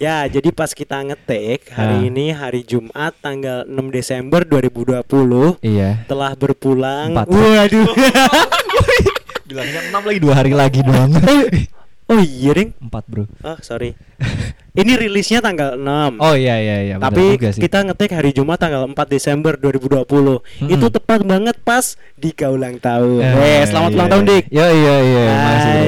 Ya, jadi pas kita ngetek Ah. hari ini hari Jumat tanggal 6 Desember 2020 Iya. telah berpulang. Empat. Waduh. Bilangnya enam lagi dua hari lagi doang. oh iya, Ding. Empat bro. Oh, sorry. Ini rilisnya tanggal 6. Oh iya iya iya. Tapi kita ngetek hari Jumat tanggal 4 Desember 2020. Mm-mm. Itu tepat banget pas Dika ulang tahun. Eh, Weh, selamat iya, ulang tahun, iya. Dik. Iya iya iya.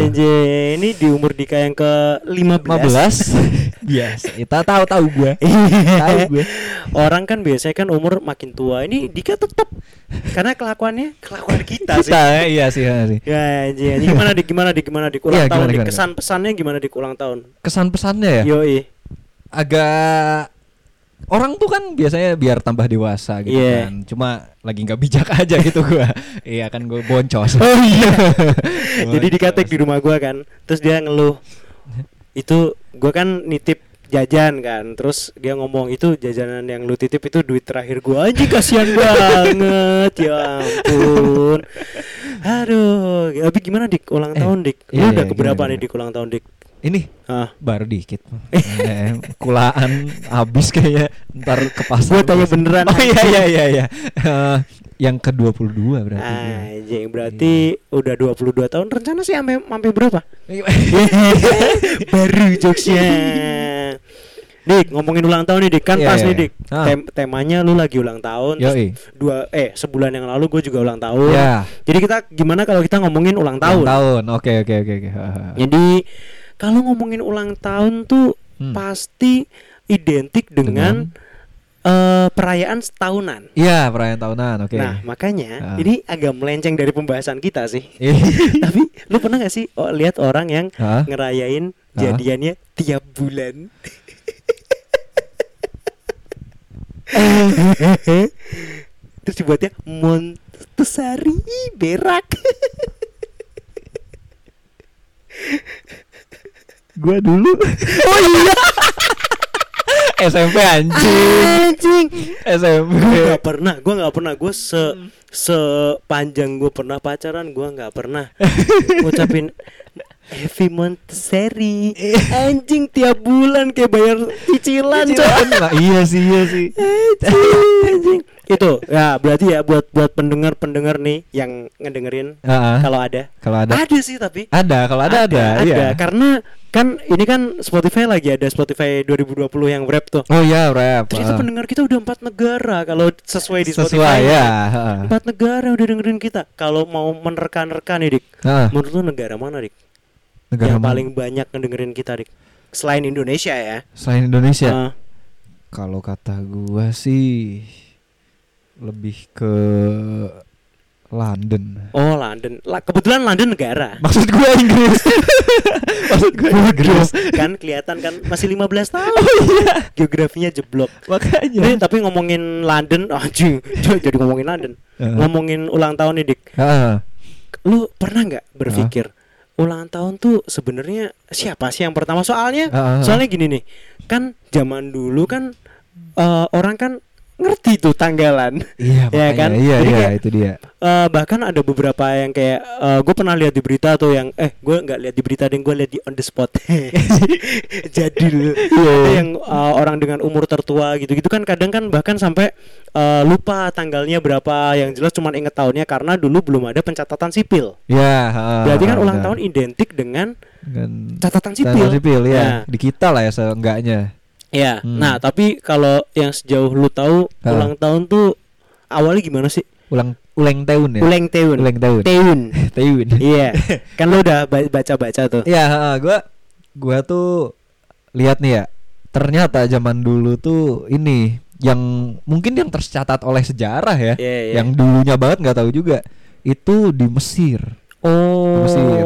Anjir, ini di umur Dika yang ke 15. 15 Biasa Kita tahu tahu gue Tahu gue Orang kan biasanya kan umur makin tua. Ini Dika tetap karena kelakuannya kelakuan kita, sih. Kita ya, iya sih iya sih Ya, anjir. Gimana Dik? Gimana Dik? Gimana Dik? Ulang Iya, tahun gimana, Dik. gimana? Kesan pesannya gimana Dik ulang tahun? Kesan pesannya ya Yoi. Agak Orang tuh kan biasanya biar tambah dewasa gitu Iya. kan Cuma lagi nggak bijak aja gitu gue Iya kan gue boncos Oh iya. Jadi dikatek di rumah gua kan. Terus dia ngeluh. Itu gua kan nitip jajan kan. Terus dia ngomong itu jajanan yang lu titip itu duit terakhir gua aja kasihan banget. Ya ampun. Aduh, tapi gimana Dik ulang Eh, tahun Dik? Lu iya, udah iya, keberapa gimana, nih? Dik ulang tahun Dik? Ini Ah, baru dikit eh, Kulaan habis kayaknya Ntar ke pasar Gua tanya beneran. Oh iya iya iya iya Eh, Yang ke-22 berarti gue. Anjing, berarti udah 22 tahun rencana sih sampai sampai berapa? Baru jokesnya. Dik, ngomongin ulang tahun nih Dik, kan Iya, pas iya, nih iya. Dik. Ah. Tem- temanya lu lagi ulang tahun. terus Yoi. dua eh sebulan yang lalu gue juga ulang tahun. Ya. Jadi kita gimana kalau kita ngomongin ulang tahun? Ulang tahun. Oke oke oke oke. Jadi kalau ngomongin ulang tahun tuh Hmm. pasti identik dengan, eh, perayaan setahunan. Iya perayaan tahunan. Oke. Nah, makanya Ah. ini agak melenceng dari pembahasan kita sih. Iya. Tapi lu pernah gak sih oh, lihat orang yang Hah? ngerayain Hah? jadiannya tiap bulan? Terus dibuatnya Montesari berak. Gua dulu. oh iya, SMP anjing. anjing. SMP. Gue gak pernah, gue gak pernah, gue se sepanjang gue pernah pacaran, gue nggak pernah ngucapin Happy Montessori Anjing tiap bulan kayak bayar cicilan. Cicilan. Nah, iya sih iya sih. Anjing, anjing. Itu ya berarti ya buat buat pendengar-pendengar nih yang ngedengerin Ah, ah. kalau ada. Kalau ada. Ada sih tapi Ada kalau ada ada. Iya. Karena kan ini kan Spotify lagi ada Spotify 2020 yang rap tuh. Oh iya rap. Ternyata Ah. pendengar kita udah empat negara kalau sesuai di Sesuai Spotify. ya. Empat negara udah dengerin kita. Kalau mau menerka-nerka nih, Dik. Ah, Menurut lu negara mana, Dik? negara yang mana? paling banyak ngedengerin kita, Dik? Selain Indonesia ya. selain Indonesia. Ah, Kalau kata gua sih lebih ke London. oh, London. Lah, kebetulan London negara. Maksud gua Inggris. Maksud gua Inggris. kan kelihatan kan masih 15 tahun. Oh iya. Geografinya jeblok. Makanya. Nih, tapi ngomongin London, anjing, jadi ngomongin London. Heeh. Ngomongin ulang tahun nih, Dik. Ah, Lu pernah nggak berpikir ulang tahun tuh sebenarnya siapa sih yang pertama? Soalnya, ah. soalnya gini nih, kan zaman dulu kan eh, orang kan ngerti tuh tanggalan. Iya, Ya kan? Iya, Jadi iya, kayak- itu dia. Eh, bahkan ada beberapa yang kayak gue pernah lihat di berita tuh yang eh gue nggak lihat di berita deh gue lihat di on the spot jadul Iya. Ada yang eh, orang dengan umur tertua gitu gitu kan kadang kan bahkan sampai eh, lupa tanggalnya berapa yang jelas cuma inget tahunnya karena dulu belum ada pencatatan sipil Iya, heeh, berarti kan ulang benar. tahun identik dengan Dengan catatan sipil Catatan sipil ya. Nah, Di kita lah ya seenggaknya. Ya Hmm. nah tapi kalau yang sejauh lu tahu Ah. ulang tahun tuh awalnya gimana sih Ulang ulang tahun ya. ulang tahun Ulang tahun. tahun tahun. Iya, kan lu udah ba- baca-baca tuh. Iya, heeh, gua gua tuh lihat nih ya. Ternyata zaman dulu tuh ini yang mungkin yang tercatat oleh sejarah ya. Iya, iya. Yang dulunya banget nggak tahu juga. Itu di Mesir. Oh, Mesir.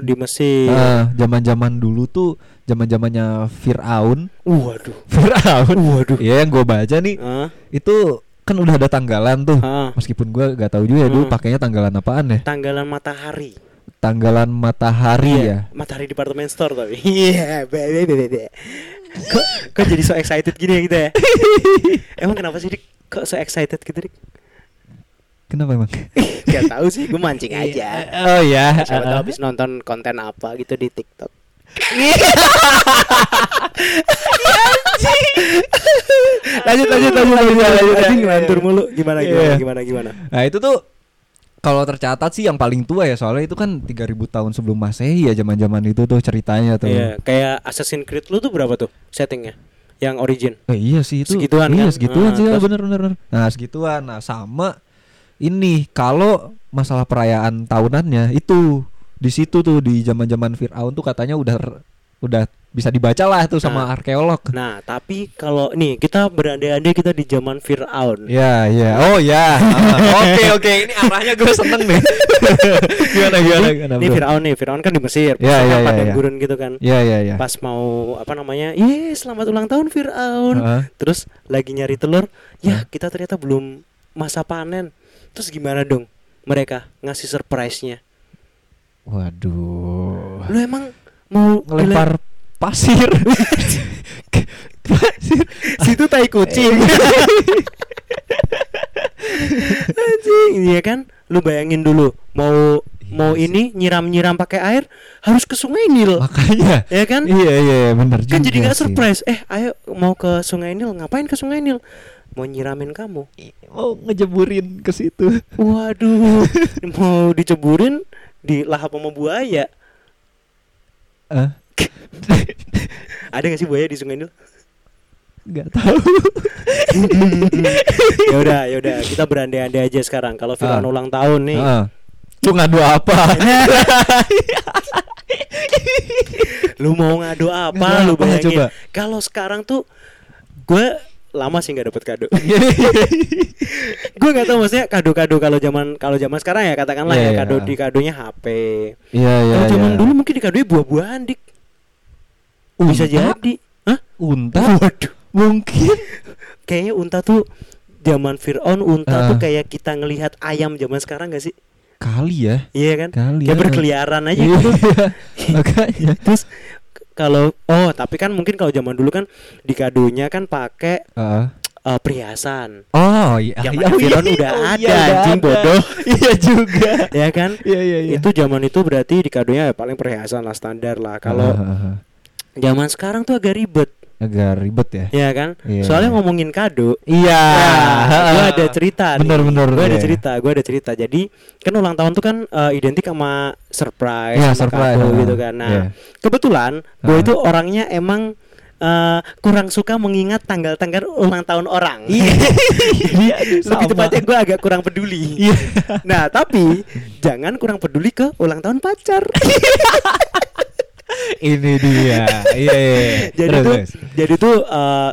Di Mesir. Zaman-zaman dulu tuh zaman-zamannya Firaun. Waduh. Firaun. Waduh. Iya, yang gua baca nih Ah, itu kan udah ada tanggalan tuh. ah. Meskipun gua gak tahu juga ya dulu pakainya tanggalan apaan ya. Tanggalan matahari. Tanggalan matahari ya. Iya, Matahari department store tapi. Iya, be. Kok kok jadi so excited gini ya kita ya? Emang kenapa sih Dik? Kok so excited gitu Dik? Kenapa emang? Gak tahu sih, gue mancing aja. Oh ya. Siapa tahu habis nonton konten apa gitu di TikTok. lanjut lanjut lanjut lanjut lanjut anjing Iya, ngelantur iya. mulu gimana Iya. gimana gimana gimana Nah itu tuh kalau tercatat sih yang paling tua ya soalnya itu kan 3000 tahun sebelum masehi ya zaman-zaman itu tuh ceritanya tuh. Iya, kayak Assassin's Creed lu tuh berapa tuh settingnya? Yang origin. Eh, iya sih itu. Segituan iya, kan? segituan Nah, sih ya, bener bener bener. Nah, segituan. Nah, sama ini kalau masalah perayaan tahunannya itu di situ tuh di zaman-zaman Firaun tuh katanya udah udah bisa dibaca lah tuh sama Nah. arkeolog. Nah, tapi kalau nih kita berandai-andai kita di zaman Firaun. Ya, ya. Oh, ya. Ah, Oke, oke. Ini arahnya gue seneng nih. gimana gimana gimana. Ini? Firaun nih, Firaun kan di Mesir, Iya, iya, kan iya, padang iya. gurun gitu kan. Iya, iya, iya. Pas mau apa namanya? Yes, selamat ulang tahun Firaun. Heeh. Terus lagi nyari telur, ya kita ternyata belum masa panen. Terus gimana dong mereka ngasih surprise-nya? Waduh. Lu emang mau Ngelempar pasir. pasir. situ tai kucing. Anjing, iya kan? Lu bayangin dulu, mau mau Iya sih. ini nyiram-nyiram pakai air harus ke Sungai Nil. Makanya. Ya kan? Iya, iya, bener Kan juga jadi nggak sih. surprise. Eh, ayo mau ke Sungai Nil, ngapain ke Sungai Nil? Mau nyiramin kamu. Mau ngejeburin ke situ. Waduh, mau diceburin di lahap sama buaya. Eh, Ada gak sih buaya di Sungai Nil? nggak tahu. ya udah, ya udah, kita berandai-andai aja sekarang. Kalau Firaun Ah. ulang tahun nih, Heeh. Lu ngadu apa? lu mau ngadu apa? Ngadu lu bayangin. Kalau sekarang tuh gue lama sih nggak dapet kado. gue nggak tahu maksudnya kado-kado kalau zaman kalau zaman sekarang ya katakanlah Iya, ya iya. kado di kadonya HP. Iya, iya, Kalau zaman iya. dulu mungkin di kadonya buah-buahan dik. Bisa Unta? jadi. Hah? Unta? Waduh. Mungkin. Kayaknya unta tuh zaman Fir'aun unta Ah. tuh kayak kita ngelihat ayam zaman sekarang gak sih? Kali ya. Iya kan? Kali Kayak ya. berkeliaran aja Iya, gitu. Makanya. Terus kalau oh tapi kan mungkin kalau zaman dulu kan di kadonya kan pakai Heeh. eh, perhiasan. Oh iya. Zaman iya, oh, iya, udah oh, ada, iya, anjing, ada. bodoh. Iya juga. Ya kan? Iya iya iya. Itu zaman itu berarti di kadonya ya paling perhiasan lah standar lah. Kalau ah. zaman sekarang tuh agak ribet, agak ribet ya. ya kan? Iya. Soalnya ngomongin kado, Iya. Ya, gue ada cerita nih. Bener, bener, Gue ada iya. cerita, gue ada cerita. Jadi kan ulang tahun tuh kan eh, identik sama surprise, Iya, sama surprise, kado gitu kan. Nah, iya. kebetulan gue Ah. itu orangnya emang eh, kurang suka mengingat tanggal-tanggal ulang tahun orang. Jadi lebih sama. tepatnya gue agak kurang peduli. Iya. Nah, tapi jangan kurang peduli ke ulang tahun pacar. Ini dia. Iya iya. iya. jadi Terus, tuh terus. jadi tuh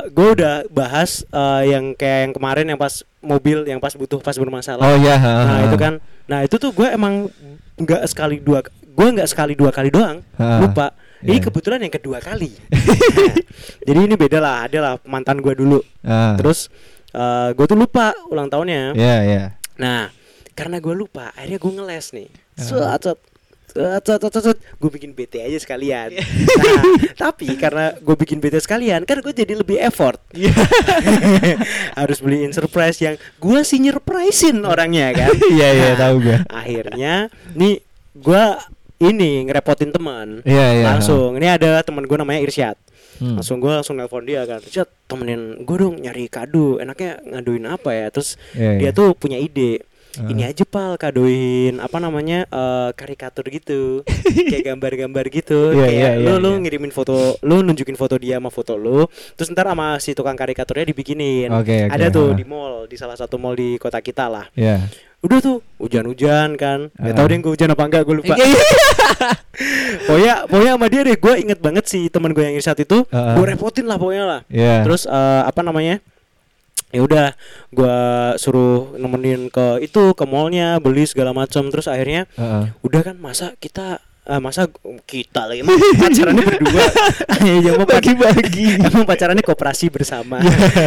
gue udah bahas eh, yang kayak yang kemarin yang pas mobil yang pas butuh pas bermasalah. Oh iya. Nah itu kan, nah itu tuh gue emang nggak sekali dua, gue nggak sekali dua kali doang, Ah, lupa. Ini iya. kebetulan yang kedua kali. Nah, jadi ini beda lah, ada lah mantan gue dulu. Ah. Terus gue tuh lupa ulang tahunnya. Iya iya. Nah karena gue lupa, akhirnya gue ngeles nih. Ah. Set, set, set. gue bikin BT aja sekalian. Nah, tapi karena gue bikin BT sekalian, kan gue jadi lebih effort. Iya. Harus beliin surprise yang gue sih nyerprisein orangnya kan. Iya iya Nah, tahu gue. akhirnya nih gua ini ngerepotin teman Iya iya. langsung ini ada teman gue namanya Irsyad Hmm. langsung gua langsung nelpon dia kan Irsyad temenin gue dong nyari kado enaknya ngaduin apa ya terus Iya, dia iya. tuh punya ide Ah. ini aja pal kadoin apa namanya eh, karikatur gitu kayak gambar-gambar gitu Iya, kayak iya, lu iya, lu iya. ngirimin foto lu nunjukin foto dia sama foto lu terus ntar sama si tukang karikaturnya dibikinin Oke, oke, ada tuh ah. di mall di salah satu mall di kota kita lah Iya. udah tuh hujan-hujan kan nggak Ah. tahu deh gue hujan apa enggak gue lupa Iya, iya. pokoknya pokoknya sama dia deh gue inget banget si teman gue yang Irsat itu Ah. gue repotin lah pokoknya lah Iya. terus eh, apa namanya ya udah gue suruh nemenin ke itu ke mallnya beli segala macam terus akhirnya Heeh. udah kan masa kita eh, masa kita lagi emang pacarannya berdua ya mau Bagi-bagi. emang pacarannya koperasi bersama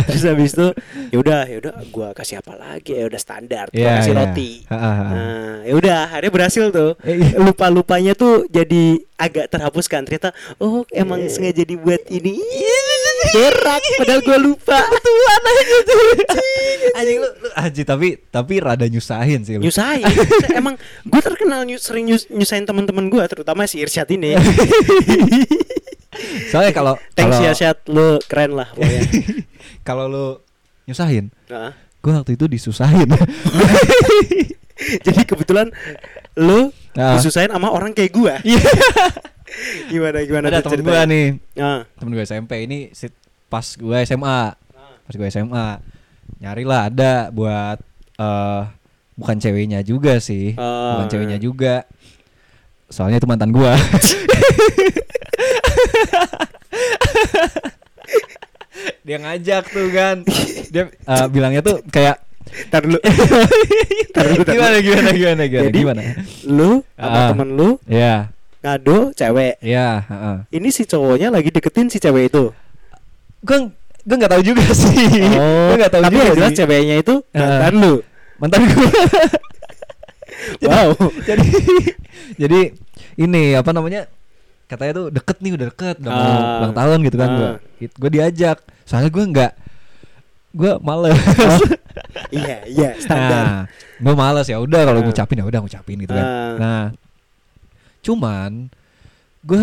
terus habis itu ya udah ya udah gue kasih apa lagi ya udah standar Iya, kasih iya. roti ha. Nah, ya udah, akhirnya berhasil tuh. Iya. Lupa-lupanya tuh jadi agak terhapuskan. Ternyata, oh emang Iya. sengaja dibuat ini. Berak, padahal gua lupa. Tuan aja tuh. Anjing lu, lu anjing tapi tapi rada nyusahin sih lu. nyusahin emang gue terkenal nyu- sering nyus- nyusahin teman-teman gue terutama si Irsyad ini Soalnya kalau thanks ya Syad lu keren lah kalau lu nyusahin, Nah, gua waktu itu disusahin. jadi kebetulan lu Nah. disusahin sama orang kayak gue Iya. Gimana gimana Ada temen gua nih, Nah, temen gue SMP ini pas gue SMA, pas gue SMA nyari lah ada buat eh bukan ceweknya juga sih, Oh. bukan ceweknya juga. Soalnya itu mantan gua. Dia ngajak tuh kan. Dia eh, bilangnya tuh kayak tar dulu Tar dulu, tar gimana dulu. gimana gimana gimana Jadi, gimana? lu sama Ah. temen lu Ya, ngado cewek ya, heeh. ini si cowoknya lagi deketin si cewek itu Gua gua nggak tahu juga sih. gua nggak tahu Oh, tapi juga yang jelas sih. ceweknya itu Ah. mantan lu Mantan. Jadi- wow jadi jadi ini apa namanya katanya tuh deket nih udah deket udah mau Ah. ulang tahun gitu kan gua Ah. gue diajak soalnya gue nggak gue males iya iya standar nah gue males ya udah kalau Ah. ngucapin ya udah ngucapin gitu kan Ah. nah cuman gue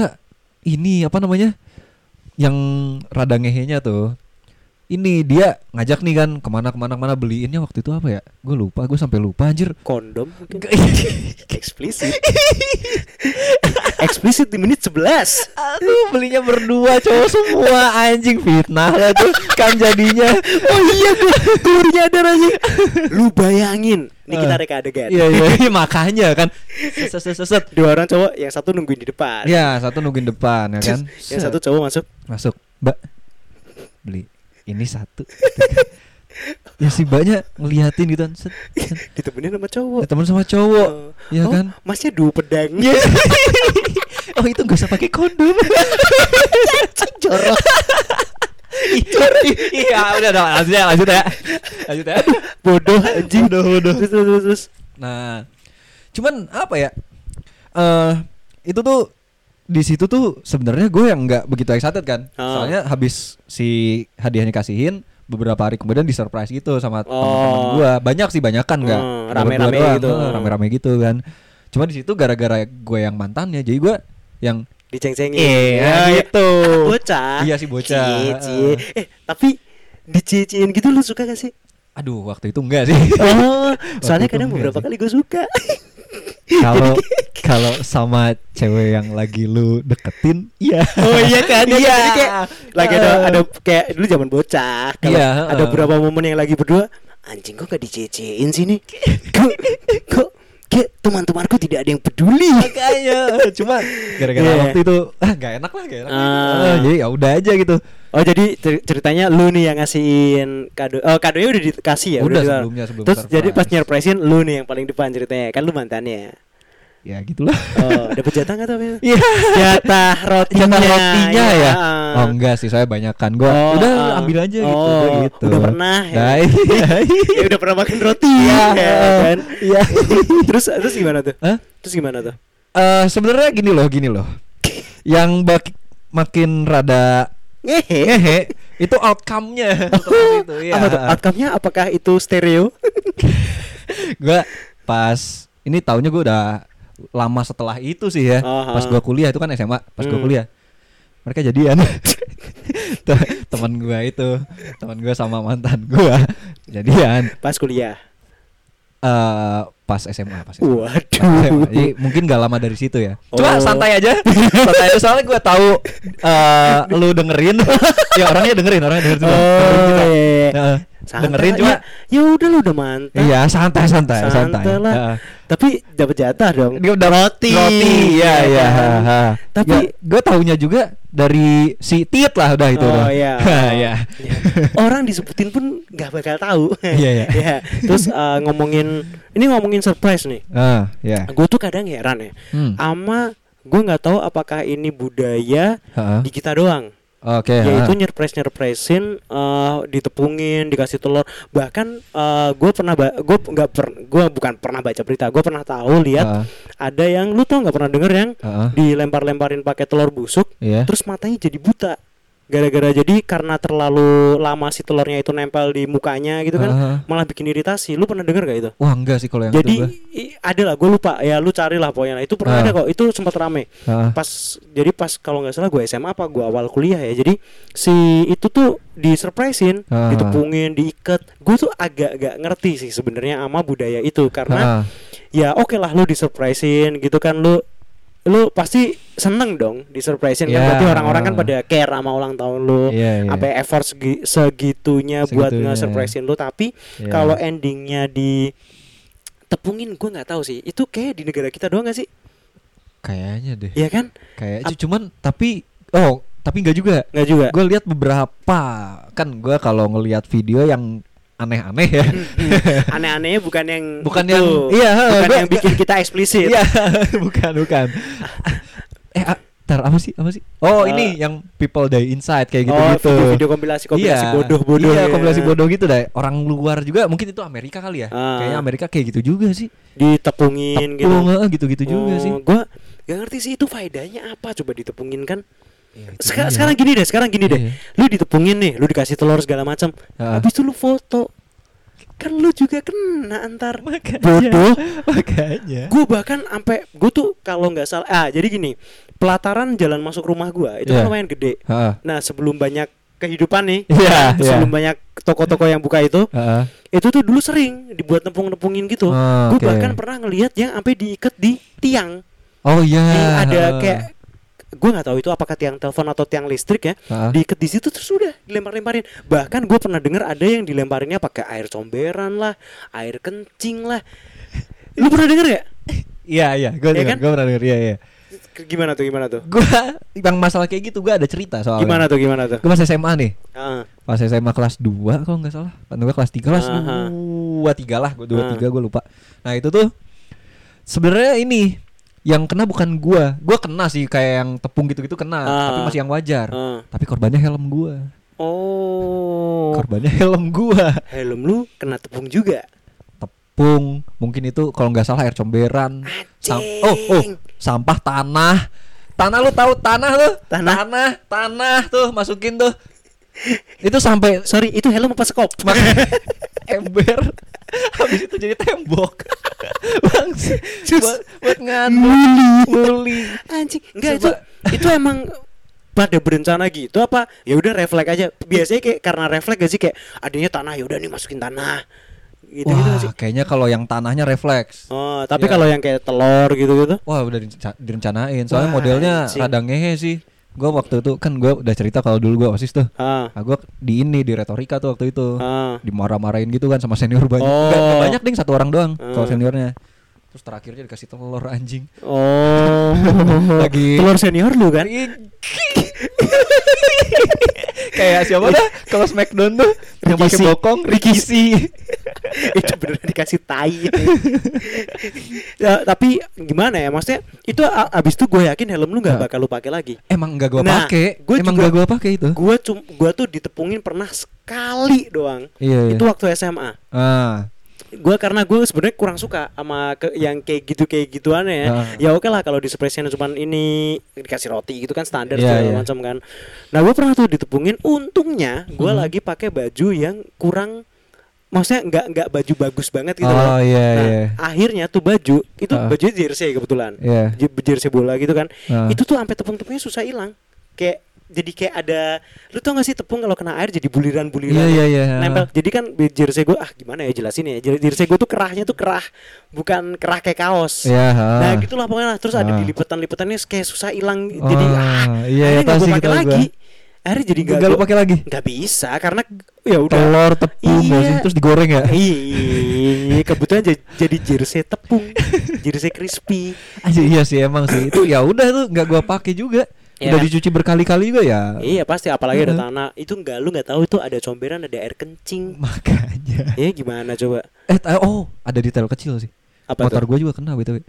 ini apa namanya yang rada ngehenya tuh ini dia ngajak nih kan ke mana ke mana ke mana beliinnya waktu itu apa ya? Gue lupa gue sampai lupa anjir. Kondom mungkin. Eksplisit eksplisit di menit 11 Aduh belinya berdua cowok semua anjing fitnah lah tuh kan jadinya. Oh iya gue nyadar aja lu bayangin ini kita Ah. reka adegan Iya iya makanya kan. Set set set, set. dua orang cowok yang satu nungguin di depan. Ya satu nungguin depan ya kan? yang satu cowok masuk. Masuk. Mbak. Beli ini satu ya si mbaknya ngeliatin gitu kan set, set. ditemenin sama cowok temen sama cowok Oh. ya Oh, kan masnya dua pedang Iya. oh itu gak usah pakai kondom jorok iya udah udah lanjut ya lanjut ya lanjut ya bodoh anjing Bodoh, bodoh. terus terus terus. Nah, cuman apa ya? Eh itu tuh di situ tuh sebenarnya gue yang nggak begitu excited kan. Ah. Soalnya habis si hadiahnya kasihin beberapa hari kemudian di surprise gitu sama teman-teman Oh. gue. Banyak sih banyakan nggak Hmm, rame-rame gitu. Heeh, rame-rame gitu kan. Cuma di situ gara-gara gue yang mantannya, jadi gue yang diceng-cengin Iya, gitu. anak bocah Iya sih, bocah. Cie-cie. eh tapi dicicin gitu lu suka gak sih aduh waktu itu enggak sih. oh soalnya kadang beberapa sih. kali gue suka Kalau kalau sama cewek yang lagi lu deketin, iya. oh iya kan Iya. Jadi kayak lagi ada ada kayak dulu zaman bocah kalau Iya, ada heeh. beberapa momen yang lagi berdua anjing kok gak dicecein sih nih kok kok kayak teman-temanku tidak ada yang peduli makanya cuma gara-gara Iya. waktu itu ah gak enak lah gak enak Ah. Ah, jadi ya udah aja gitu Oh jadi cer- ceritanya lu nih yang ngasihin kado Oh kadonya udah dikasih ya Udah ditaruh. sebelumnya, sebelum Terus surprise. jadi pas nyerpresin lu nih yang paling depan ceritanya Kan lu mantannya ya gitulah Oh dapet jatah gak tuh? Iya. Jatah rotinya Jatah rotinya ya. Ah. Oh enggak sih, saya banyakan gua. Oh, udah ah. ambil aja gitu, Oh, udah gitu. udah pernah ya? Nah, iya. Ya udah pernah makan roti Iya, ya kan Iya. Terus terus gimana tuh? Hah? Terus gimana tuh? Eh, sebenarnya gini loh, gini loh. Yang bak- makin rada Ngehe ngehe itu outcome-nya itu. Apa tuh? Outcome-nya apakah itu stereo? gua pas ini tahunnya gua udah lama setelah itu sih ya. Aha. Pas gua kuliah itu kan SMA, pas gua Hmm. kuliah. Mereka jadian. Te- teman gua itu, teman gua sama mantan gua jadian Pas kuliah eh pas SMA, pas SMA. Pas Waduh SMA. Jadi mungkin gak lama dari situ ya. Cuma Oh. santai aja. santai aja soalnya gua tahu eh lu dengerin. ya orangnya dengerin, orangnya dengerin juga. Dengerin Oh kita. iya. Heeh. Santai dengerin cuma ya, ya udah lu udah mantap Iya, santai santai santai. Santai lah. Tapi dapat jatah dong Dia udah Roti Roti, iya ya iya. ha, ha. Tapi- Ya, gue taunya juga dari si Tiet lah udah itu. Oh iya Iya. Ya. Orang disebutin pun nggak bakal tahu Iya, iya. Ya. Terus eh, ngomongin Ini ngomongin surprise nih Ah, ya. Gue tuh kadang heran ya Hmm. Ama gue nggak tahu apakah ini budaya Ha-ha. di kita doang Oke. yaitu ha. nyerpres nyerpresin eh, ditepungin dikasih telur bahkan gue pernah gue nggak per gue bukan pernah baca berita gue pernah tahu lihat Ha. ada yang lu tau nggak pernah denger yang Ha-ha. dilempar-lemparin pakai telur busuk Iya. terus matanya jadi buta gara-gara jadi karena terlalu lama si telurnya itu nempel di mukanya gitu kan Ah. malah bikin iritasi lu pernah denger gak itu Wah enggak sih kalau yang jadi itu ada lah gue lupa ya lu carilah pokoknya itu pernah Ah. ada kok itu sempat rame Ah. pas jadi pas kalau nggak salah gue SMA apa gue awal kuliah ya jadi si itu tuh di surprisein Ah. ditepungin diikat gue tuh agak agak ngerti sih sebenarnya ama budaya itu karena Ah. ya oke lah lu disurprisein gitu kan lu lu pasti seneng dong disurprisein kan Ya. berarti orang-orang kan pada care sama ulang tahun lu Iya, iya. sampai effort segi- segitunya, buat Segitunya, nge-surprisein lu tapi Iya. kalau endingnya di tepungin gue nggak tahu sih itu kayak di negara kita doang gak sih Kayaknya deh. Iya kan Kayak Ap- cuman tapi oh tapi enggak juga. nggak juga Gue lihat beberapa kan gue kalau ngelihat video yang aneh-aneh ya. aneh-anehnya bukan yang Bukan itu. yang iya, bukan gua- yang bikin kita eksplisit Iya, bukan bukan. eh, ah, tar apa sih? Apa sih? Oh, ini yang people die inside kayak oh gitu-gitu. video-video kompilasi kompilasi bodoh-bodoh Iya, ya. kompilasi bodoh gitu deh. Orang luar juga mungkin itu Amerika kali ya. Ah. Kayaknya Amerika kayak gitu juga sih. ditepungin gitu Tepung eh, gitu-gitu juga sih. gue gak ngerti sih itu faedahnya apa coba ditepungin kan Seka- dia. sekarang gini deh sekarang gini deh Iya. lu ditepungin nih lu dikasih telur segala macam Ah. habis itu lu foto kan lu juga kena antar Makanya. bodoh Makanya. gue bahkan sampai gue tuh kalau nggak salah ah jadi gini pelataran jalan masuk rumah gue itu kan Iya. lumayan gede Heeh. nah sebelum banyak kehidupan nih Iya, iya. sebelum banyak toko-toko yang buka itu Heeh. itu tuh dulu sering dibuat nepung-nepungin gitu Oh, gue oke. bahkan pernah ngelihat yang sampai diikat di tiang Oh iya. Di- ada kayak gue nggak tahu itu apakah tiang telepon atau tiang listrik ya. Heeh. diikat di situ terus udah dilempar-lemparin. Bahkan gue pernah dengar ada yang dilemparinnya pakai air comberan lah air kencing lah. Lu pernah denger ya Iya iya, gue denger, kan? gue pernah denger, iya iya. gimana tuh gimana tuh? Gue yang masalah kayak gitu gue ada cerita soalnya. gimana tuh gimana tuh? Gue pas SMA nih, Ah, pas SMA kelas 2 kalau nggak salah, kan gue kelas 3 kelas Aha. dua tiga lah, gue dua tiga gue lupa. Nah itu tuh sebenarnya ini yang kena bukan gua, gua kena sih kayak yang tepung gitu-gitu kena, Ah. tapi masih yang wajar. ah. Tapi korbannya helm gua, oh korbannya helm gua. helm lu kena tepung juga Tepung, mungkin itu kalau nggak salah air comberan. Sam- oh oh, sampah tanah. Tanah lu tahu tanah tuh? Tanah? tanah, tanah tuh masukin tuh. Itu sampai sorry itu helm apa skop ember. Habis itu jadi tembok. Cus. buat, buat ngadu muli. Anjing. Enggak itu itu emang pada berencana gitu apa? Ya udah refleks aja. Biasanya kayak karena refleks gak sih? Kayak adanya tanah ya udah nih masukin tanah. Gitu gitu wah sih? kayaknya kalau yang tanahnya refleks. Oh tapi Ya. kalau yang kayak telur gitu gitu wah udah direnca- direncanain. Soalnya Wah, modelnya anjing. rada ngehe sih gua waktu itu kan gua udah cerita kalau dulu gua osis tuh. Ah. Nah, gua di ini di retorika tuh waktu itu. Ah. Dimarah-marahin gitu kan sama senior banyak. Oh. Nggak banyak ding satu orang doang kalau Hmm. seniornya. Terus terakhirnya dikasih telur anjing. Oh. Lagi- telur senior lu kan kayak siapa dah kalau Smackdown tuh yang pakai bokong Rikishi itu beneran dikasih tai. Ya, tapi gimana ya maksudnya itu abis itu gue yakin helm lu nggak bakal lu pakai lagi. Emang enggak gua Nah, pakai. gua emang enggak gua pakai itu. gue cum gue tuh ditepungin pernah sekali doang. Iya, iya. itu waktu SMA ah gue karena gue sebenarnya kurang suka sama ke, yang kayak gitu kayak gituan ya Ah. ya oke lah kalau di surprise cuman ini dikasih roti gitu kan standar Iya, segala iya. macam kan nah gue pernah tuh ditepungin untungnya gue Mhm. lagi pakai baju yang kurang maksudnya nggak nggak baju bagus banget gitu oh loh iya nah iya akhirnya tuh baju itu Ah. baju jersey kebetulan J- jersey bola gitu kan Ah. itu tuh sampai tepung-tepungnya susah hilang kayak jadi kayak ada lu tau gak sih tepung kalau kena air jadi buliran-buliran iya iya iya. nempel. Jadi kan di jersey gue ah gimana ya jelasin ya. Jer- jersey gue tuh kerahnya tuh kerah bukan kerah kayak kaos. Iya ah. nah gitulah pokoknya terus ada Ah. dilipetan-lipetannya kayak susah hilang. Jadi Oh, ah iya, akhirnya iya, nggak tahu gue pakai lagi gua. akhirnya jadi nggak Enggak lu pakai lagi? Nggak bisa karena ya udah. Telur tepung Iya. terus digoreng ya? Iya, kebetulan jadi, jadi jersey tepung, jersey crispy. Aja iya sih emang sih. Itu ya udah tuh nggak gua pakai juga Iya udah kan? dicuci berkali-kali juga ya Iya pasti, apalagi ada tanah. Itu enggak lu nggak tahu itu ada comberan, ada air kencing. makanya Ya gimana coba? eh oh ada detail kecil sih Apa motor gua juga kena btw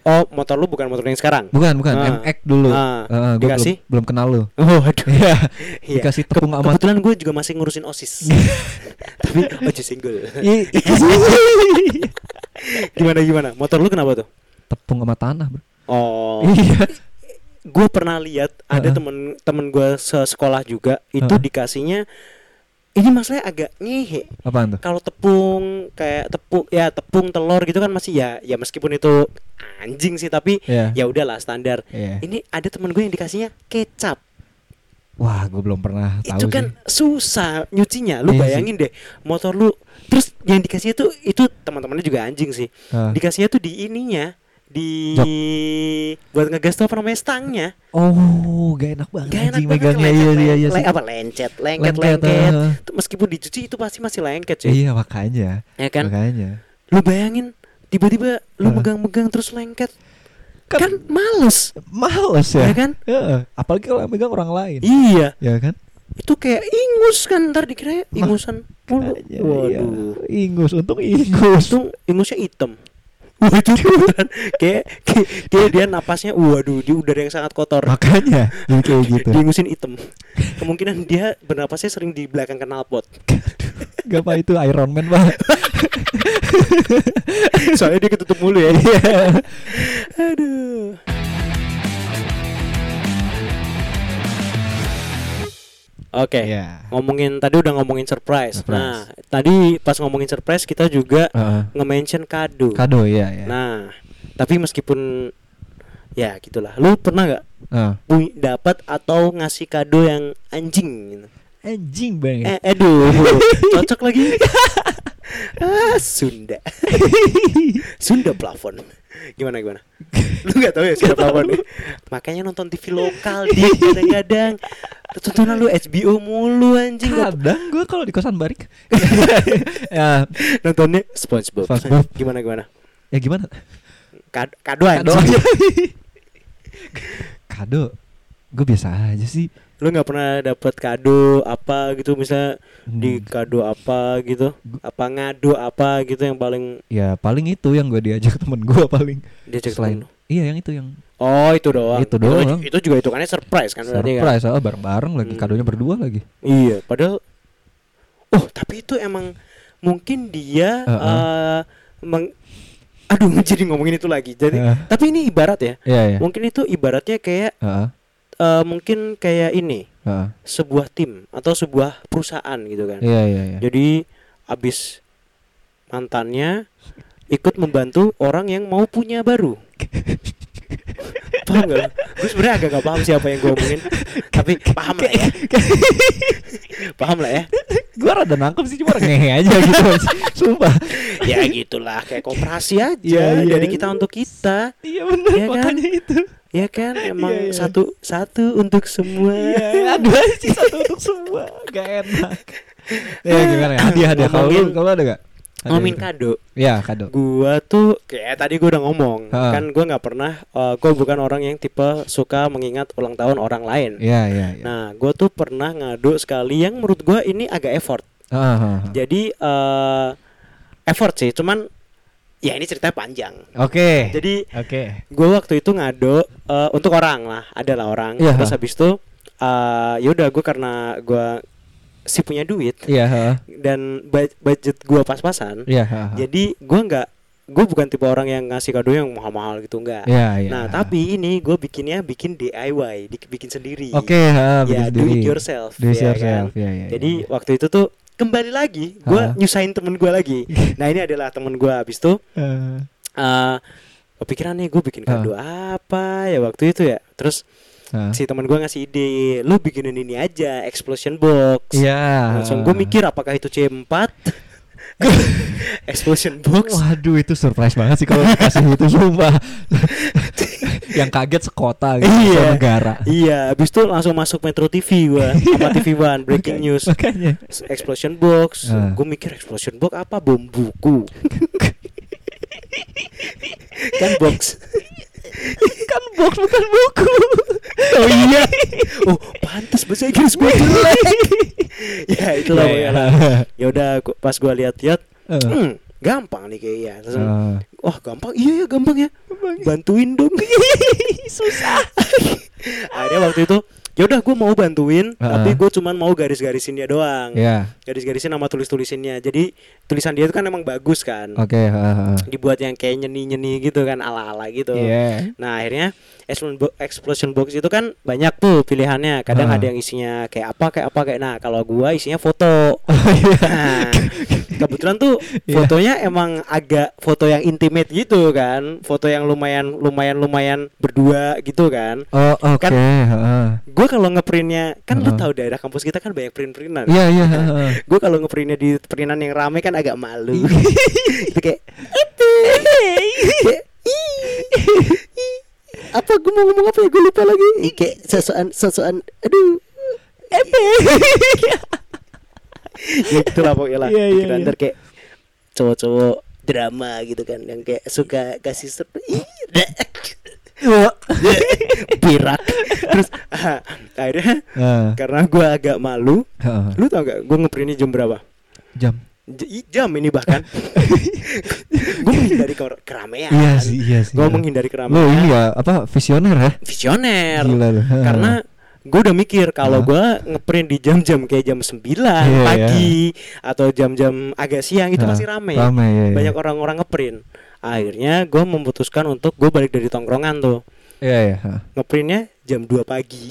Oh, motor lu bukan motor yang sekarang? bukan bukan Ah. MX dulu Ah. Ah, gua belum Dikasih? belum kenal lu Oh, aduh. Iya, Iya. dikasih tepung amat. Kebetulan gue juga masih ngurusin osis. Tapi ojo single. Gimana gimana? Motor lu kenapa tuh? tepung sama tanah, Bro. Oh. Iya. Gue pernah lihat ada temen temen gue sekolah juga itu Heeh. dikasihnya ini masalahnya agak ngehe Apaan tuh? kalau tepung kayak tepung ya tepung telur gitu kan masih ya ya meskipun itu anjing sih tapi Iya. ya udahlah standar Iya. ini ada temen gue yang dikasihnya kecap Wah, gue belum pernah tahu itu kan sih. susah nyucinya lu sih. bayangin deh motor lu terus yang dikasihnya tuh itu teman-temannya juga anjing sih Hah. dikasihnya tuh di ininya di Jok. buat ngegas tuh apa namanya stangnya Oh, gak enak banget Gak enak megangnya iya iya iya le- apa lencet lengket Lengket, lengket. Tuh, meskipun dicuci itu pasti masih lengket sih Iya makanya. ya kan Makanya. lu bayangin tiba-tiba lu megang-megang terus lengket Kan- kan, males Males ya. ya kan Heeh. Apalagi kalau megang orang lain. iya Ya kan? itu kayak ingus kan ntar dikira ingusan mulu iya. waduh Ingus, untung ingus. Untung ingusnya hitam. Wah itu beneran kayak, kayak kayak dia napasnya waduh di udara yang sangat kotor. Makanya jadi kayak gitu. Diingusin hitam. Kemungkinan dia bernapasnya sering di belakang knalpot. Gak apa itu Iron Man banget. Soalnya dia ketutup mulu ya. Iya. Aduh. Oke. Iya. Ngomongin tadi udah ngomongin surprise. Surprise. Nah, tadi pas ngomongin surprise kita juga Heeh. nge-mention kado. Kado ya ya. Nah, tapi meskipun ya gitulah. Lu pernah nggak pu- dapat atau ngasih kado yang anjing gitu. Anjing banget. Eh, aduh, cocok lagi. ah, Sunda. Sunda plafon. Gimana gimana? Lu nggak tahu ya plafon nih? Makanya nonton TV lokal di kadang-kadang. Tontonan lu HBO mulu anjing. Kadang gue kalau di kosan barik. ya, Nontonnya SpongeBob. SpongeBob. gimana gimana? ya gimana? Kad- kado Kado anjing. aja. Kado. Gue biasa aja sih. Lu nggak pernah dapat kado apa gitu misalnya di Hmm. kado apa gitu? Apa ngado apa gitu yang paling Ya paling itu yang gue diajak temen gue paling. diajak Selain temen? Iya yang itu yang Oh itu doang. Itu doang. Itu, juga hitungannya surprise kan berarti kan? surprise oh, bareng-bareng lagi Hmm. kadonya berdua lagi. Iya. Padahal. Oh tapi itu emang mungkin dia. Heeh. eh, meng- Aduh jadi ngomongin itu lagi. Jadi Heeh. tapi ini ibarat ya. Iya iya. Mungkin itu ibaratnya kayak Heeh. Eh, mungkin kayak ini Heeh. sebuah tim atau sebuah perusahaan gitu kan. Iya iya iya. Jadi abis mantannya ikut membantu orang yang mau punya baru. paham gak? Gue sebenarnya agak gak paham siapa yang gue omongin, tapi paham lah ya. paham lah ya. Gue rada nangkep sih cuma ngehe aja gitu. Sumpah. Ya gitulah kayak koperasi aja Iya, iya. dari kita untuk kita. Iya benar Iya kan? makanya itu. Ya kan emang Iya, iya. satu satu untuk semua. Iya, aduh sih satu untuk semua. Gak enak. Ya gimana ya? Hadiah hadiah kalau lu kalau ada gak? Hadiah Ngomongin gitu. kado. Iya kado. Gua tuh kayak tadi gua udah ngomong Ha. kan gua nggak pernah eh, gua bukan orang yang tipe suka mengingat ulang tahun orang lain. Iya iya iya. Nah, gua tuh pernah ngado sekali yang menurut gua ini agak effort. Ah, ah, ah. Jadi eh effort sih, cuman ya ini ceritanya panjang. Oke. Jadi Oke. gua waktu itu ngado eh, untuk orang lah, adalah orang. Iya. Terus habis itu eh yaudah gua karena gua si punya duit ha. dan budget gua pas-pasan. Ha. Jadi gua nggak gue bukan tipe orang yang ngasih kado yang mahal-mahal gitu enggak. Iya iya. Nah, tapi ini gue bikinnya bikin DIY, di- bikin sendiri. Oke, ha, bikin ya, do sendiri. it yourself. Do it ya yourself, kan? ya, ya, Jadi ya. waktu itu tuh kembali lagi, gue nyusahin temen gue lagi. nah ini adalah temen gue abis itu Eh, eh kepikiran nih gue bikin kado apa ya waktu itu ya. Terus ha. si temen gue ngasih ide, lu bikinin ini aja, explosion box. Iya. Langsung gue mikir apakah itu C4 explosion box Waduh itu surprise banget sih kalau kasih itu sumpah. Yang kaget sekota gitu, Iya. negara. Iya, habis itu langsung masuk Metro TV gua sama TV One breaking news. Makanya. Explosion box. Ah. Gue mikir explosion box apa bom buku. kan box. kan box bukan buku. Oh iya. Oh, pantas bahasa Inggris gue jelek. ya itulah ya. Ya udah gua- pas gua lihat-lihat, Eh. hmm, gampang nih kayaknya. Terus, Ah. Wah gampang, iya ya gampang ya. Bantuin dong. Susah. Akhirnya waktu itu ya udah gue mau bantuin Heeh. tapi gue cuman mau garis-garisin dia doang Ya. garis-garisin sama tulis-tulisinnya jadi tulisan dia itu kan emang bagus kan Oke, heeh. dibuat yang kayak nyeni-nyeni gitu kan ala-ala gitu Iya. Nah akhirnya explosion bo- explosion box itu kan banyak tuh pilihannya. Kadang Ah. ada yang isinya kayak apa kayak apa kayak. Nah kalau gua isinya foto. Nah, kebetulan tuh Iya. fotonya emang agak foto yang intimate gitu kan. Foto yang lumayan lumayan lumayan berdua gitu kan. Oh, oke, Kan- heeh. Gue kalau ngeprintnya kan lu Ah. tahu daerah kampus kita kan banyak print-printan. Iya, iya, heeh. Gue kalau ngeprintnya di printan yang rame kan agak malu. itu kayak kayak, "Ih, apa gue mau ngomong apa ya? Gue lupa lagi. Kayak sosokan sosokan aduh. Epe ya gitu lah pokoknya lah. Iya, iya, Pikiran iya. kayak cowok-cowok drama gitu kan yang kayak suka kasih serp Pirak terus ah, akhirnya Heeh. karena gue agak malu Heeh. lu tau gak gue ngeprintnya jam berapa Jam. J- jam ini bahkan gue menghindari ker- keramaian Iya sih, iya sih. gue menghindari Lo keramaian ini ya apa visioner ya? visioner Gila karena gue udah mikir kalau Hah? gue ngeprint di jam-jam kayak jam 9 Iya, pagi atau jam-jam agak siang itu Heeh. masih rame, Rame, iya, iya. banyak orang-orang ngeprint akhirnya gue memutuskan untuk gue balik dari tongkrongan tuh Iya, iya. ngeprintnya jam 2 pagi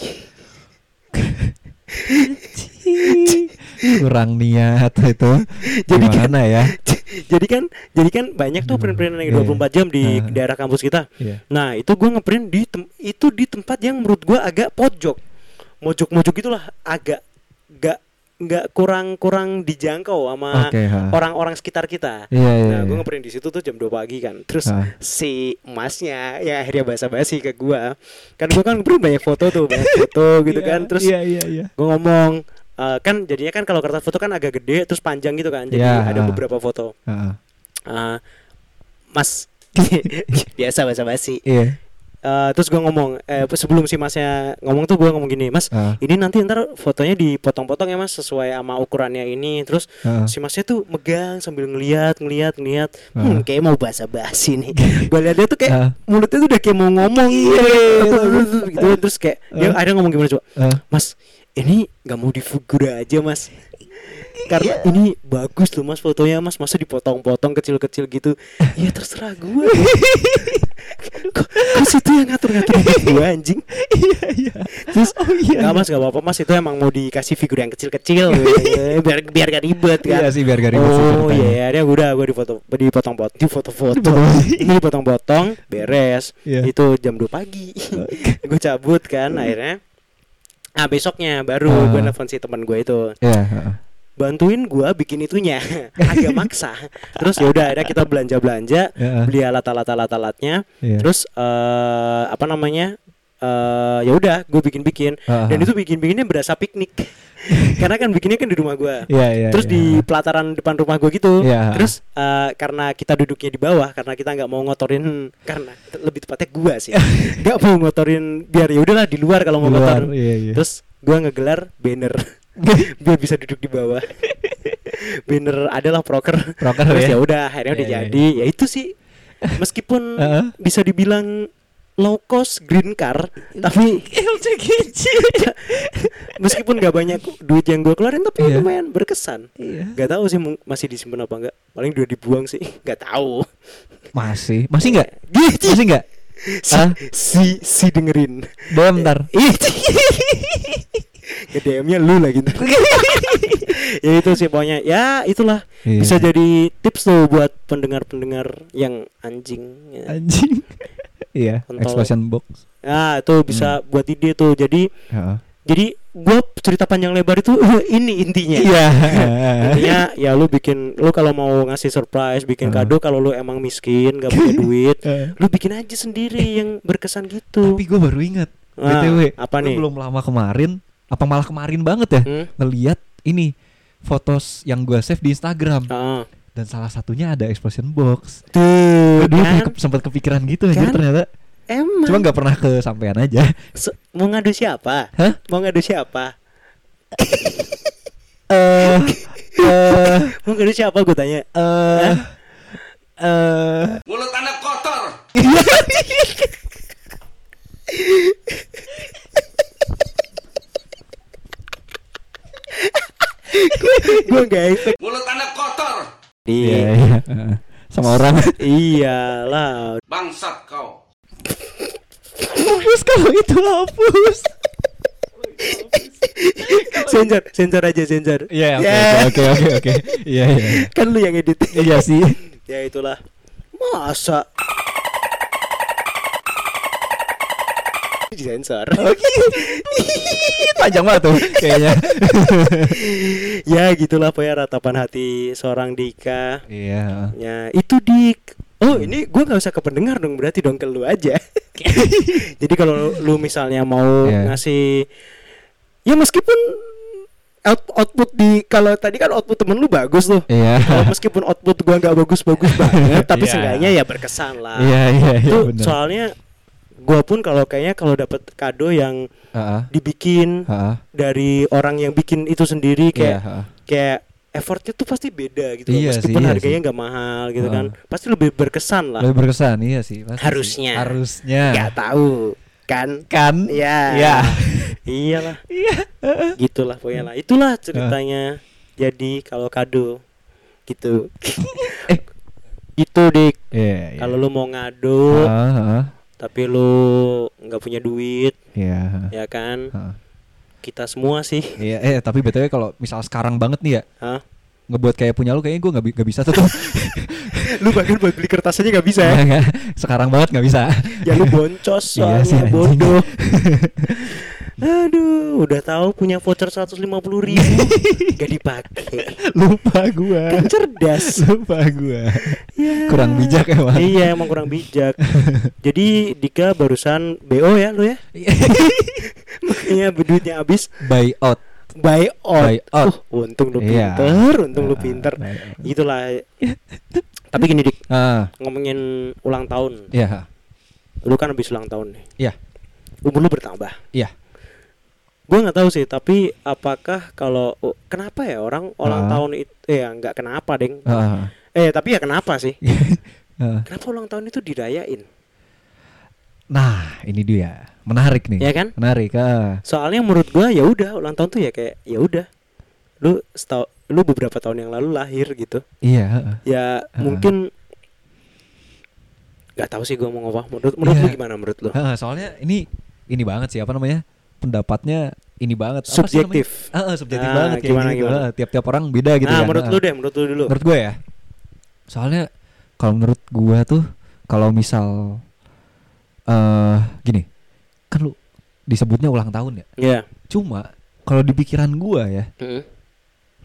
Kurang niat itu. Jadi kan- ya? jadi kan jadi kan banyak tuh print-printan yang Iya, 24 jam di Heeh. daerah kampus kita Iya. Nah itu gue ngeprint di tem- itu di tempat yang menurut gue agak pojok, mojok-mojok itulah agak nggak nggak kurang kurang dijangkau sama ha. orang-orang sekitar kita. Iya, iya. Nah gue iya. ngeprint di situ tuh jam 2 pagi kan. Terus Ah. si emasnya ya akhirnya basa-basi ke gue. Kan gue kan ngeprint banyak foto tuh, banyak foto gitu Iya, kan. Terus Iya, iya, iya. gue ngomong eh, kan jadinya kan kalau kertas foto kan agak gede terus panjang gitu kan. Jadi Iya, ada beberapa foto. Heeh. Eh, mas biasa basa-basi. Iya. Eh, terus gue ngomong eh, sebelum si masnya ngomong tuh gue ngomong gini mas Ah. ini nanti ntar fotonya dipotong-potong ya mas sesuai sama ukurannya ini terus Heeh. si masnya tuh megang sambil ngeliat ngeliat ngeliat Ah. hmm, kayak mau basa-basi nih gue liat dia tuh kayak Ah. mulutnya tuh udah kayak mau ngomong Iya, gitu terus kayak dia Ah. ada ngomong gimana coba Ah. mas ini nggak mau difigura aja mas karena ini bagus loh mas fotonya mas. Masa dipotong-potong kecil-kecil gitu. Ya terserah gue kok, kok situ yang ngatur-ngatur gue anjing? Iya, iya. terus Oh, iya, nggak iya. mas nggak apa-apa. Mas itu emang mau dikasih figur yang kecil-kecil. Eh, biar biar gak ribet kan? Iya sih, biar gak ribet oh iya dia udah gue dipotong dipotong-potong dipotong-foto Dipotong. ini dipotong-potong beres. Iya. itu jam 2 pagi. Gue cabut kan akhirnya. Ah besoknya baru Ah. gue nelfon si teman gue itu. Iya, heeh. Bantuin gua bikin itunya agak maksa terus ya udah akhirnya kita belanja belanja Heeh. beli alat alat alat alatnya Iya. terus eh apa namanya eh ya udah gue bikin bikin Heeh. dan itu bikin bikinnya berasa piknik karena kan bikinnya kan di rumah gua Iya, iya. terus iya. di pelataran depan rumah gue gitu Iya. terus eh, karena kita duduknya di bawah karena kita nggak mau ngotorin karena lebih tepatnya gua sih nggak mau ngotorin biar ya udahlah di luar kalau mau ngotor iya, iya. terus gua ngegelar banner biar bisa duduk di bawah. Banner adalah proker. Proker terus ya. ya udah akhirnya udah Iya, iya, jadi. ya itu sih. Meskipun bisa dibilang low cost green car tapi meskipun gak banyak duit yang gue keluarin tapi Iya. lumayan berkesan. Iya. Gak tahu sih masih disimpan apa enggak paling udah dibuang sih. Gak tahu. Masih, masih enggak? Gitu. Masih enggak? si, si si dengerin. Dem ntar. Ke DM-nya lu lagi ntar. ya itu sih pokoknya ya itulah Iya. bisa jadi tips tuh buat pendengar-pendengar yang anjing ya. Anjing. Iya, Kontol. explosion box. Nah, itu bisa buat ide tuh. Jadi Heeh. jadi gue cerita panjang lebar itu ini intinya. Iya. Intinya ya lu bikin lu kalau mau ngasih surprise, bikin Heeh. kado kalau lu emang miskin, gak punya duit, Heeh. lu bikin aja sendiri yang berkesan gitu. Tapi gue baru ingat. Ah, BTW, apa nih? belum lama kemarin, apa malah kemarin banget ya? Hmm? Ngeliat ini fotos yang gue save di Instagram Heeh. dan salah satunya ada explosion box. Tuh, dulu kan? ke- sempat kepikiran gitu Kan? ternyata. Emang. Cuma nggak pernah kesampaian aja. Se- mau ngadu siapa? Hah? Mau ngadu siapa? Eh eh Mau ngadu siapa gue tanya? eh eh Mulut anak kotor. gue nggak expect Mulut anda kotor, Iya, iya iya. Sama orang. iyalah bangsat kau. hapus kalau itu hapus. sensor sensor aja sensor Iya, oke, Ya. oke, oke, oke. Iya, iya. kan lu yang edit Iya sih. ya itulah masa sensor Panjang banget tuh kayaknya. ya gitulah pokoknya ratapan hati seorang Dika Iya. ya itu Dik oh ini gua nggak usah ke pendengar dong berarti dong ke lu aja jadi kalau lu misalnya mau Iya. ngasih ya meskipun out, output di kalau tadi kan output temen lu bagus tuh Iya. Kalau meskipun output gua nggak bagus-bagus banget tapi Iya. seenggaknya ya berkesan lah Iya, iya, iya soalnya gua pun kalau kayaknya kalau dapat kado yang Heeh. dibikin Heeh. dari orang yang bikin itu sendiri Iya, kayak heeh. kayak effortnya tuh pasti beda gitu. Iya sih, meskipun iya harganya sih. nggak mahal gitu Heeh. kan pasti lebih berkesan lah Lebih berkesan iya sih. pasti sih. Harusnya. Harusnya. nggak tahu kan Kan? ya Iya. iyalah Iya. gitulah pokoknya lah itulah ceritanya jadi kalau kado gitu Eh. itu dik Iya. kalau lu mau ngado heeh. Tapi lu nggak punya duit Iya. ya kan Heeh. kita semua sih Iya, eh tapi btw kalau misal sekarang banget nih ya Hah? ngebuat kayak punya lu kayaknya gue nggak nggak bisa tuh tuh. lu bahkan buat beli kertas aja nggak bisa ya sekarang banget nggak bisa. ya lu boncos Iya sih, soalnya anjing. bodoh aduh udah tahu punya voucher 150 ribu gak dipakai Lupa gua. kan cerdas Lupa gua. Ya. Kurang bijak emang. iya emang kurang bijak jadi Dika barusan BO ya lu ya makanya duitnya habis Buy out. buy out, Buy out. Uh, untung lu Iya. pinter untung lu Ah, pinter itulah tapi gini dik Ah, ngomongin ulang tahun iya. lu kan habis ulang tahun nih Iya. umur lu bertambah Iya. Gue nggak tahu sih tapi apakah kalau oh, kenapa ya orang ulang Ah. tahun itu ya nggak kenapa deng Ah. eh tapi ya kenapa sih Ah. kenapa ulang tahun itu dirayain Nah, ini dia. Menarik nih. ya kan Menarik. Ah. soalnya menurut gua ya udah ulang tahun tuh ya kayak ya udah lu setau lu beberapa tahun yang lalu lahir gitu Iya. ah. ya Ah. mungkin nggak tahu sih gua mau ngomong menurut menurut Iya. lu gimana menurut lu Ah, soalnya ini ini banget sih apa namanya? Pendapatnya ini banget. Apa sih subjektif? Ah, ah, subjektif Ah, banget kayak gimana, gitu. gimana? Ah, Tiap-tiap orang beda gitu nah kan. menurut Ah. lu deh menurut lu dulu Menurut gue ya. Soalnya kalau menurut gua tuh kalau misal eh gini, kan lu disebutnya ulang tahun ya. ya Cuma kalau di pikiran gua ya, Mm.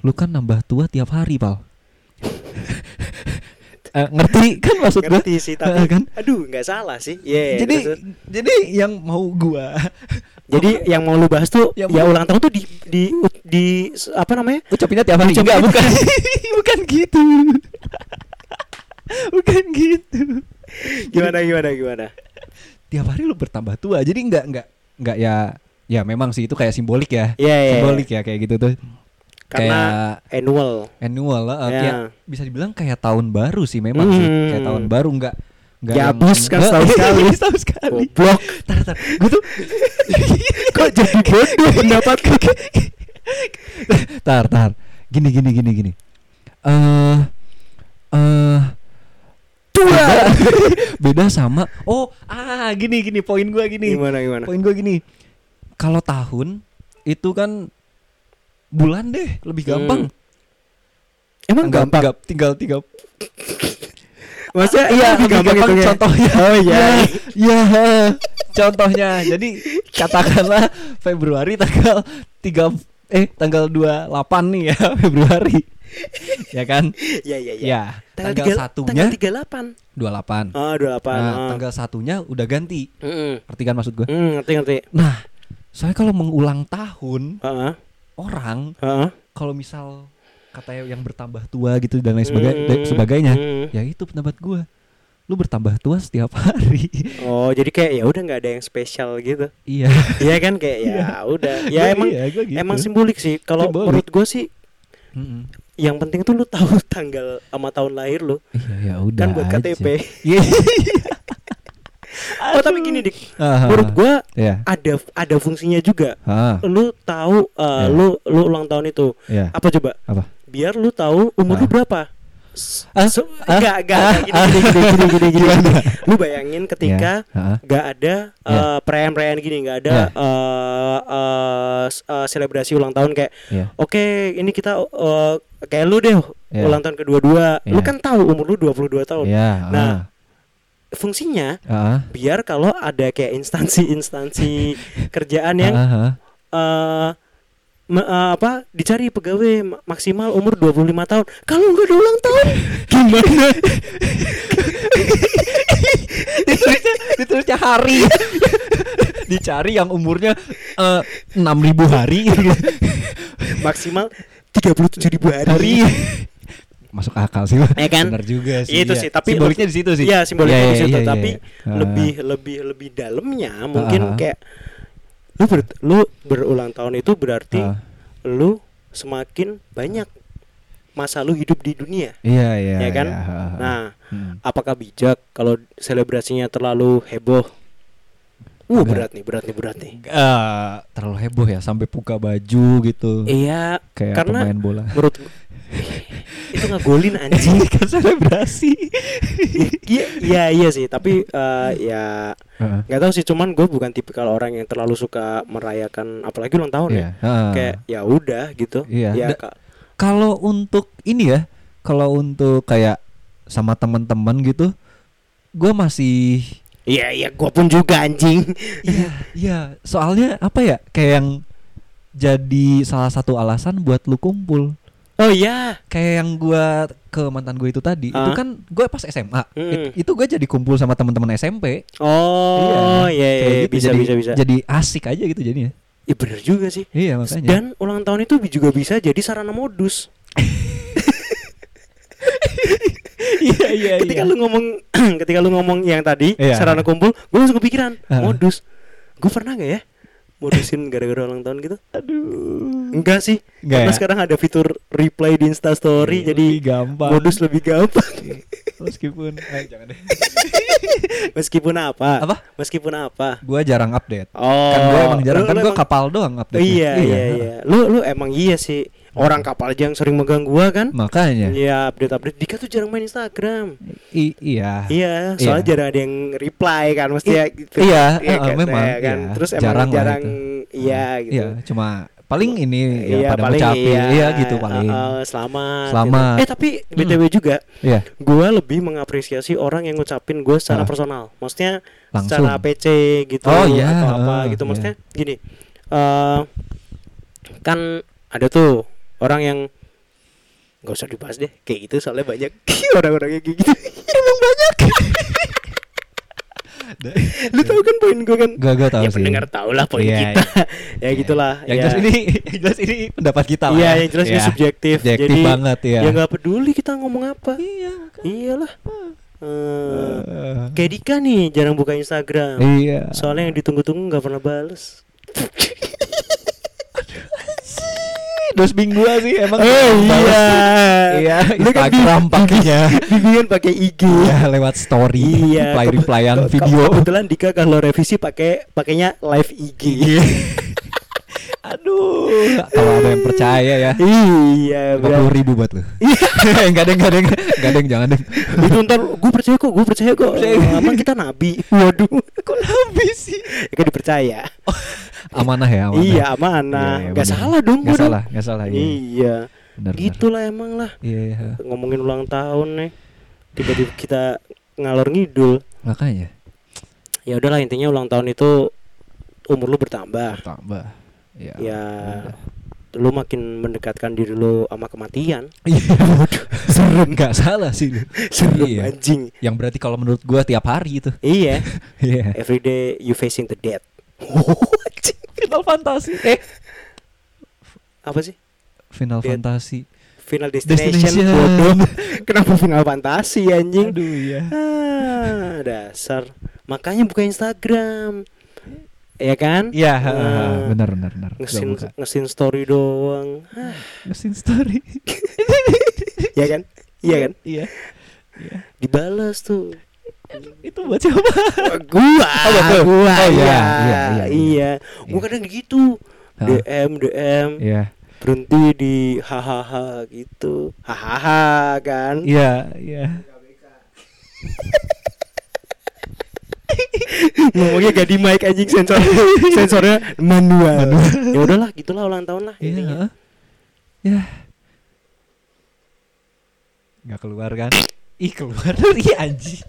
lu kan nambah tua tiap hari, Pal. Eh, ngerti kan maksud gua? ngerti sih Eh, tapi kan? aduh nggak salah sih Iya, jadi terus- jadi yang mau gua Jadi yang mau lu bahas tuh Yang ya ulang tahun tuh di di di apa namanya? ucapinnya tiap hari Enggak, bukan bukan gitu bukan gitu Gimana gimana gimana? tiap hari lu bertambah tua jadi nggak nggak nggak ya ya memang sih itu kayak simbolik ya Iya iya. simbolik ya kayak gitu tuh Karena annual. kayak annual lah Ya. kayak bisa dibilang kayak tahun baru sih memang sih Hmm. kayak tahun baru nggak nggak Ya habis kan Nggak, setahun sekali. setahun sekali Goblok. tar tar gue tuh Kok jadi bodoh pendapat tar tar gini gini gini gini eh eh beda, beda sama oh ah gini gini poin gua gini Gimana gimana? poin gua gini kalau tahun itu kan bulan deh lebih gampang Emang Tinggal- gampang. tinggal tinggal tinggal Maksudnya iya lebih gampang hitungnya? contohnya Oh iya. ya contohnya jadi katakanlah Februari tanggal 3 eh tanggal 28 nih ya Februari ya kan Iya iya iya. ya tanggal, tiga- satunya tanggal 38. 28 Oh, 28. nah oh. tanggal satunya udah ganti Heeh. ngerti kan maksud gue Hmm, ngerti ngerti. nah soalnya kalau mengulang tahun Heeh. Orang Heeh. kalau misal katanya yang bertambah tua gitu dan lain Hmm, sebagainya hmm. ya itu pendapat gue lu bertambah tua setiap hari Oh, jadi kayak ya udah nggak ada yang spesial gitu. iya Iya kan kayak ya udah. Ya Gua emang iya, gitu. emang simbolik sih. Kalau menurut gue sih Mm-mm. yang penting tuh lu tahu tanggal sama tahun lahir lu. Iya ya udah. Kan buat. KTP. Iya. oh tapi gini dik Aha. menurut gua Iya. ada ada fungsinya juga Ah, lu tahu uh, Iya. lu lu ulang tahun itu iya. apa coba Apa? biar lu tahu umur lu Ah. berapa Ah? so- Ah? enggak enggak Ah? gini, gini, gini, gini, gini, gini, Gimana? lu bayangin ketika Iya. Ah. nggak ada Iya. uh, perayaan-perayaan gini nggak ada Iya. uh, uh, s- uh, selebrasi ulang tahun kayak Iya. oke ini kita uh, kayak lu deh Iya. ulang tahun kedua-dua lu Iya. kan tahu umur lu 22 tahun Iya. Nah, fungsinya. Ah. biar kalau ada kayak instansi-instansi kerjaan yang eh me- eh, apa dicari pegawai ma- maksimal umur 25 tahun. Kalau nggak ada ulang tahun gimana? Ditulisnya ditulisnya hari. Dicari yang umurnya enam ribu hari. Maksimal 37 ribu hari, hari masuk akal sih. Ya kan? benar juga sih itu iya. sih tapi simboliknya di situ sih Iya simboliknya Iya, di iya, situ iya, tapi iya. Ah. lebih lebih lebih dalamnya mungkin Ah. kayak lu ber, lu berulang tahun itu berarti Ah. lu semakin banyak masa lu hidup di dunia iya iya ya kan iya. Ah. nah Hmm. apakah bijak kalau selebrasinya terlalu heboh uh Enggak. berat nih berat nih berat nih Eh, terlalu heboh ya sampai buka baju gitu iya kayak karena pemain bola menurut itu ngagolin anjing. Kan selebrasi iya iya iya sih. Tapi eh, ya nggak tahu sih. Cuman gue bukan tipikal orang yang terlalu suka merayakan apalagi ulang tahun Iya. ya Heeh. kayak ya udah gitu. Iya. ya kalau untuk ini ya kalau untuk kayak sama teman-teman gitu gue masih iya iya gue pun juga anjing. Iya iya. Soalnya apa ya kayak yang jadi salah satu alasan buat lu kumpul oh iya. Kayak yang gua ke mantan gue itu tadi itu Ah. kan gue pas SMA Mm. It- itu gue jadi kumpul sama teman-teman SMP oh iya. iya, iya, gitu. bisa jadi, bisa bisa. jadi asik aja gitu jadinya. Iya bener juga sih. Iya makanya. Dan ulang tahun itu juga bisa jadi sarana modus. Iya iya ketika lu ngomong ketika lu ngomong yang tadi Iya. sarana kumpul gue langsung kepikiran Ah. modus. Gue pernah gak ya modusin gara-gara ulang tahun gitu. Aduh. Enggak sih. Enggak karena ya? sekarang ada fitur reply di instastory Iya, jadi lebih gampang. modus lebih gampang. Meskipun eh, jangan deh. Meskipun apa? Apa? meskipun apa? Gue jarang update. Oh. kan gue emang jarang lu- kan lu gue emang- kapal doang update iya. iya iya. Lu lu emang iya sih orang kapal aja yang sering megang gua kan makanya Iya update update Dika tuh jarang main Instagram I- iya Iya, soalnya Iya. jarang ada yang reply kan, mesti I- ya gitu. iya, Iya eh, kan, memang, ya kan. iya. Terus emang Jarang jarang, lah itu. iya gitu. iya cuma paling ini ya Iya, pada paling ngucapin iya, iya gitu paling uh, uh, selamat. Selamat. gitu. Eh tapi btw juga, iya gua lebih mengapresiasi orang yang ngucapin gue secara Ah. personal. Maksudnya Langsung. secara PC gitu Oh, iya, atau apa ah, gitu. iya. Maksudnya gini, eh kan ada tuh orang yang nggak usah dibahas deh kayak gitu soalnya banyak. Orang-orang yang kayak gitu. Emang banyak. Lu tahu kan poin gue kan? Gak gak tahu ya sih. pendengar tahu lah poin Iya, kita. ya gitulah. Yang ya. jelas ini yang jelas ini pendapat kita lah. Iya yang jelas ini Iya. subjektif, Subjektif jadi banget ya ya nggak peduli kita ngomong apa. Iya iyalah. Eh, Eh, kayak Dika nih jarang buka Instagram. Iya. Soalnya yang ditunggu-tunggu nggak pernah bales dos gua sih emang. Oh iya. Iya Lu kan Instagram pakainya. bimbingan pakai IG iya lewat story Iya, reply replyan video. Kebetulan Dika kalau revisi pakai pakainya live IG. aduh kalau ada yang percaya ya iya, berat. ribu buat lu Enggak deng, enggak deng, enggak deng, jangan deng. Itu ntar gue percaya kok, gue percaya kok. Percaya. Emang kita nabi. Waduh, Kok nabi sih? ya kan dipercaya. Amanah ya, amanah. Iya, amanah. Iya, iya, benar. salah dong dong. salah, nggak salah. Iya. Iya. Benar. Gitulah emang lah. Iya, iya. Ngomongin ulang tahun nih. Tiba-tiba kita ngalor ngidul. Makanya Ya udahlah intinya ulang tahun itu umur lu bertambah. tambah. Iya. Ya udah. lu makin mendekatkan diri lu sama kematian. Iya. Serem enggak salah sih. Serem Iya. anjing. Yang berarti kalau menurut gua tiap hari itu. Iya. Iya. Every day you facing the death. Final Fantasy. Eh, Apa sih? Final Dead. Fantasy. Final Destination, Destination. bodoh. Kenapa Final Fantasi anjing? Aduh iya. Ah, dasar. Makanya buka Instagram. Ya kan? Iya, Ah, benar benar benar. Gua Ngesin ngesin story doang. Ngesin story. ya kan? Iya kan? Iya. Dibales tuh. Itu buat siapa? gua Oh, betul. gua Oh, iya, iya iya, iya, iya gua Iya. kadang gitu Hah? DM DM Iya. berhenti di hahaha gitu hahaha kan Iya, iya. ngomongnya gak di mic anjing sensor sensornya manual, ya udahlah gitulah ulang tahun lah intinya. Iya. Ya. Nggak keluar kan? Ih keluar Ih anjing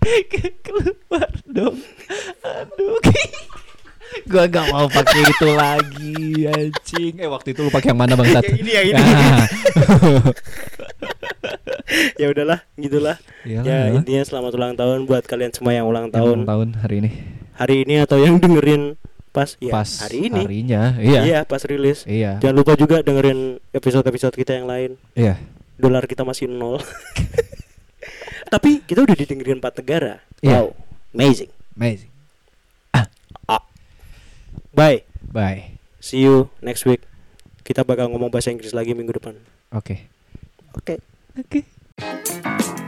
Keluar dong Aduh Gua gak mau pakai itu lagi anjing Eh waktu itu lu pakai yang mana bangsat? Yang ini, yang ini. Ah. ya udahlah gitulah. Iyalah, ya iyalah. intinya selamat ulang tahun buat kalian semua yang ulang Yang tahun. ulang tahun hari ini. Hari ini atau yang dengerin pas? Ya Pas hari ini. Harinya Iya. Iya pas rilis. Iya. Jangan lupa juga dengerin episode-episode kita yang lain. Iya. Dolar kita masih nol. Tapi kita udah didengerin empat negara. Iya. wow amazing. Amazing. Bye. Bye. See you next week. Kita bakal ngomong bahasa Inggris lagi minggu depan. Oke. Oke. Oke Thank you.